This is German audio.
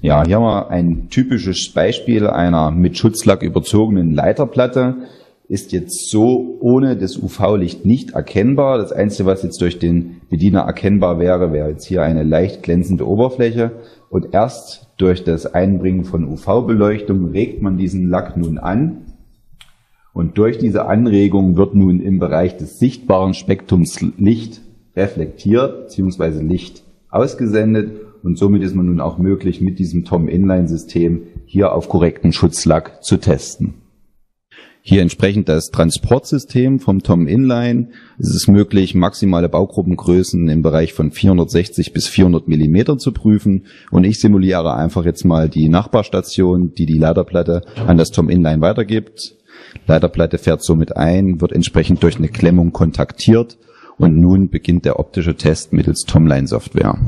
Ja, hier haben wir ein typisches Beispiel einer mit Schutzlack überzogenen Leiterplatte. Ist jetzt so ohne das UV-Licht nicht erkennbar. Das Einzige, was jetzt durch den Bediener erkennbar wäre, wäre jetzt hier eine leicht glänzende Oberfläche. Und erst durch das Einbringen von UV-Beleuchtung regt man diesen Lack nun an. Und durch diese Anregung wird nun im Bereich des sichtbaren Spektrums Licht reflektiert bzw. Licht ausgesendet und somit ist man nun auch möglich, mit diesem TOM-Inline-System hier auf korrekten Schutzlack zu testen. Hier entsprechend das Transportsystem vom TOM Inline. Es ist möglich, maximale Baugruppengrößen im Bereich von 460 bis 400 Millimeter zu prüfen. Und ich simuliere einfach jetzt mal die Nachbarstation, die die Leiterplatte an das TOM Inline weitergibt. Leiterplatte fährt somit ein, wird entsprechend durch eine Klemmung kontaktiert und nun beginnt der optische Test mittels Tomline Software.